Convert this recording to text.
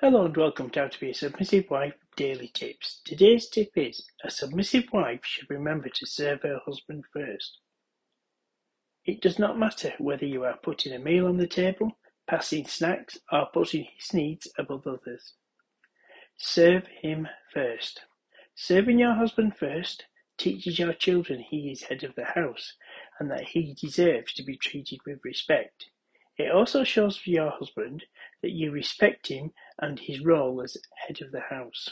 Hello and welcome to How to Be a Submissive Wife Daily Tips. Today's tip is a submissive wife should remember to serve her husband first. It does not matter whether you are putting a meal on the table, passing snacks, or putting his needs above others. Serve him first. Serving your husband first teaches your children he is head of the house and that he deserves to be treated with respect. It also shows your husband that you respect him and his role as head of the house.